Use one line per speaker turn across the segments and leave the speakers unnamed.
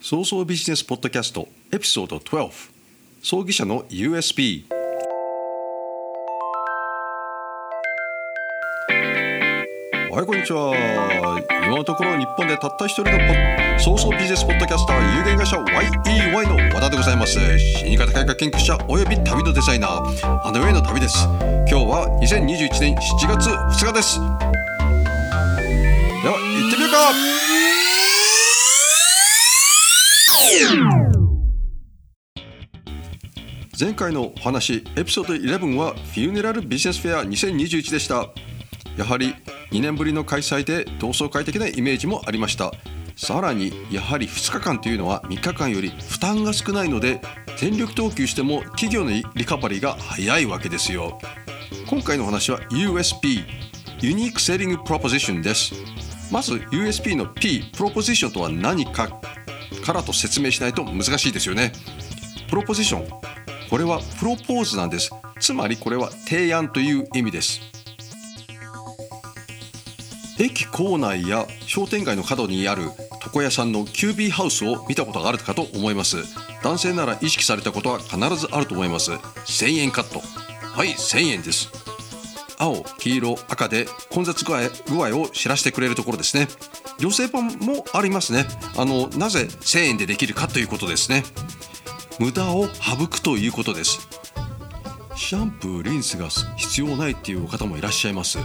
早々ビジネスポッドキャストエピソード12葬儀社の USB はいこんにちは。今のところ日本でたった一人の早々ビジネスポッドキャスター有限会社 YEY の和田でございます。死に方改革研究者および旅のデザイナー。アンドウェイの旅です。今日は2021年7月2日です。では行ってみようか。前回のお話エピソード11はフューネラルビジネスフェア2021でした。やはり2年ぶりの開催で同窓会的なイメージもありました。さらにやはり2日間というのは3日間より負担が少ないので全力投球しても企業のリカバリーが早いわけですよ。今回のお話は USP ユニークセーリングプロポジションです。まず USP の P プロポジションとは何かからと説明しないと難しいですよね。プロポジションこれはプロポーズなんです。つまりこれは提案という意味です。駅構内や商店街の角にある床屋さんの QB ハウスを見たことがあるかと思います。男性なら意識されたことは必ずあると思います。1000円カット。はい1000円です。青黄色赤で混雑具合具合を知らせてくれるところですね。女性版もありますね。あのなぜ1000円でできるかということですね。無駄を省くということです。シャンプーリンスが必要ないっていう方もいらっしゃいます。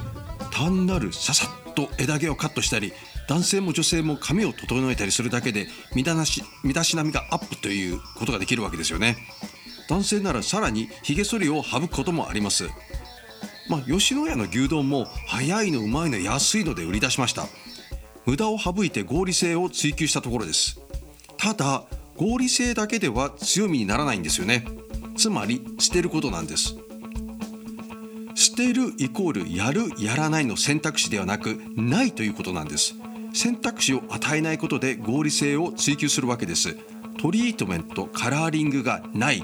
単なるささっと枝毛をカットしたり男性も女性も髪を整えたりするだけで身だし身だしなみがアップということができるわけですよね。男性ならさらに髭剃りを省くこともあります。まあ、吉野家の牛丼も早いのうまいの安いので売り出しました。無駄を省いて合理性を追求したところです。ただ合理性だけでは強みにならないんですよね。つまり捨てることなんです。捨てるイコールやるやらないの選択肢ではなくないということなんです。選択肢を与えないことで合理性を追求するわけです。トリートメントカラーリングがない。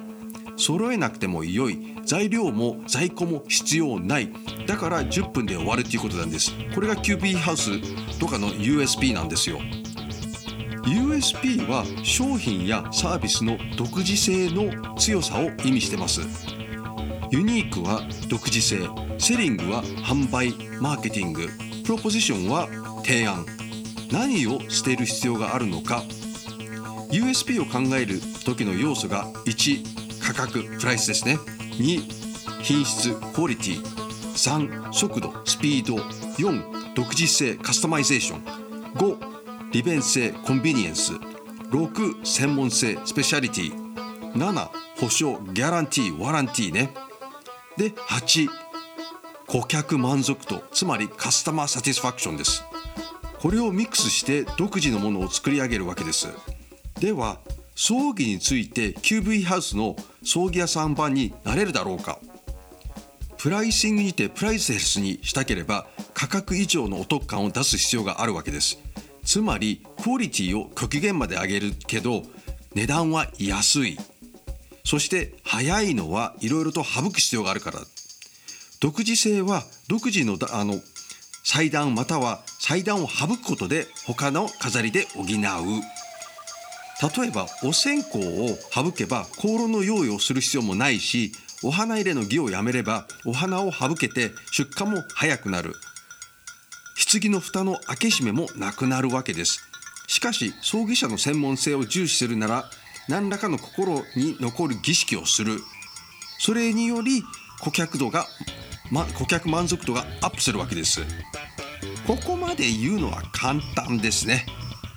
揃えなくても良い。材料も在庫も必要ない。だから10分で終わるっていうことなんです。これが QB ハウスとかの USB なんですよ。USP は商品やサービスの独自性の強さを意味してます。ユニークは独自性セリングは販売マーケティングプロポジションは提案。何を捨てる必要があるのか。USP を考える時の要素が1価格プライスですね。2品質クオリティ。3速度スピード。4独自性カスタマイゼーション。5利便性コンビニエンス。6専門性スペシャリティ。7保証ギャランティーワランティーね。で8顧客満足度つまりカスタマーサティスファクションです。これをミックスして独自のものを作り上げるわけです。では葬儀について QV ハウスの葬儀屋さん版になれるだろうか。プライシングにてプライスレスにしたければ価格以上のお得感を出す必要があるわけです。つまりクオリティを極限まで上げるけど値段は安い。そして早いのはいろいろと省く必要があるから。独自性は独自のあの祭壇または祭壇を省くことで他の飾りで補う。例えばお線香を省けば香炉の用意をする必要もないしお花入れの儀をやめればお花を省けて出荷も早くなる。棺の蓋の開け閉めもなくなるわけです。しかし葬儀社の専門性を重視するなら何らかの心に残る儀式をする。それにより顧客度が、ま、顧客満足度がアップするわけです。ここまで言うのは簡単ですね。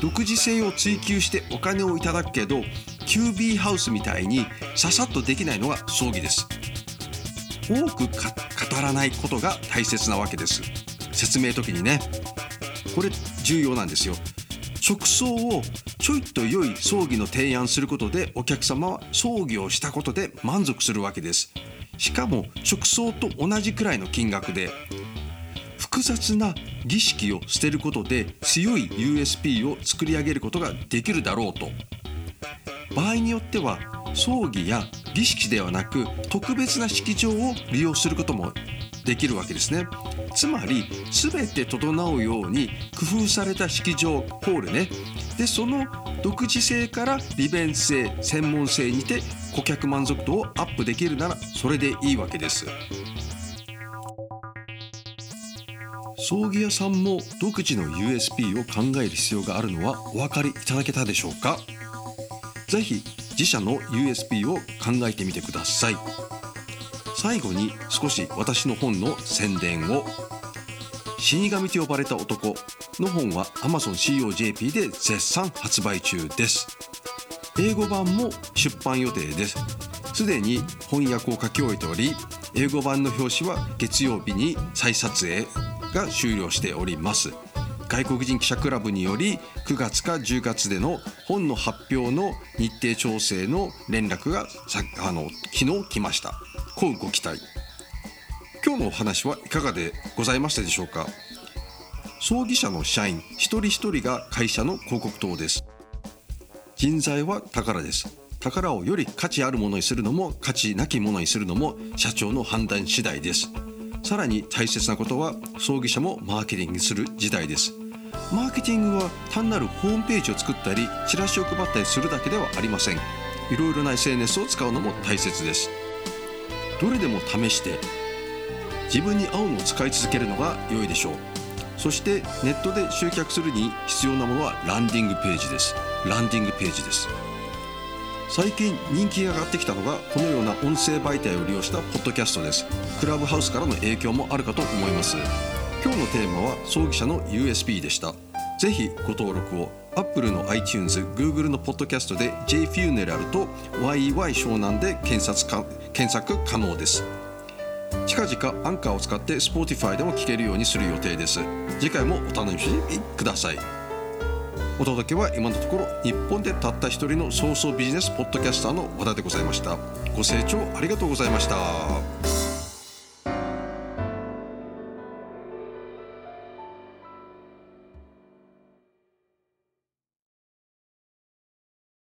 独自性を追求してお金をいただくけど QB ハウスみたいにささっとできないのが葬儀です。多く語らないことが大切なわけです。説明時にねこれ重要なんですよ。直送をちょいと良い葬儀の提案することでお客様は葬儀をしたことで満足するわけです。しかも直送と同じくらいの金額で複雑な儀式を捨てることで強い USP を作り上げることができるだろうと。場合によっては葬儀や儀式ではなく特別な式場を利用することもできるわけですね。つまり全て整うように工夫された式場ホールね。でその独自性から利便性専門性にて顧客満足度をアップできるならそれでいいわけです。葬儀屋さんも独自の USP を考える必要があるのはお分かりいただけたでしょうか？ぜひ自社の USP を考えてみてください。最後に少し私の本の宣伝を。死神と呼ばれた男の本は Amazon COJP で絶賛発売中です。英語版も出版予定です。すでに翻訳を書き終えており英語版の表紙は月曜日に再撮影が終了しております。外国人記者クラブにより9月か10月での本の発表の日程調整の連絡があの昨日来ました。こうご期待。今日のお話はいかがでございましたでしょうか？葬儀社の社員一人一人が会社の広告塔です。人材は宝です。宝をより価値あるものにするのも価値なきものにするのも社長の判断次第です。さらに大切なことは葬儀社もマーケティングする時代です。マーケティングは単なるホームページを作ったりチラシを配ったりするだけではありません。いろいろな SNS を使うのも大切です。どれでも試して自分に合うのを使い続けるのが良いでしょう。そしてネットで集客するに必要なものはランディングページです。ランディングページです。最近人気が上がってきたのがこのような音声媒体を利用したポッドキャストです。クラブハウスからの影響もあるかと思います。今日のテーマは葬儀社の USB でした。ぜひご登録を。Apple の iTunes、Google のポッドキャストで J Funeral と YY 湘南で検索検索可能です。近々アンカーを使って Spotify でも聞けるようにする予定です。次回もお楽しみください。お届けは今のところ日本でたった一人のソースビジネスポッドキャスターの和田でございました。ご清聴ありがとうございました。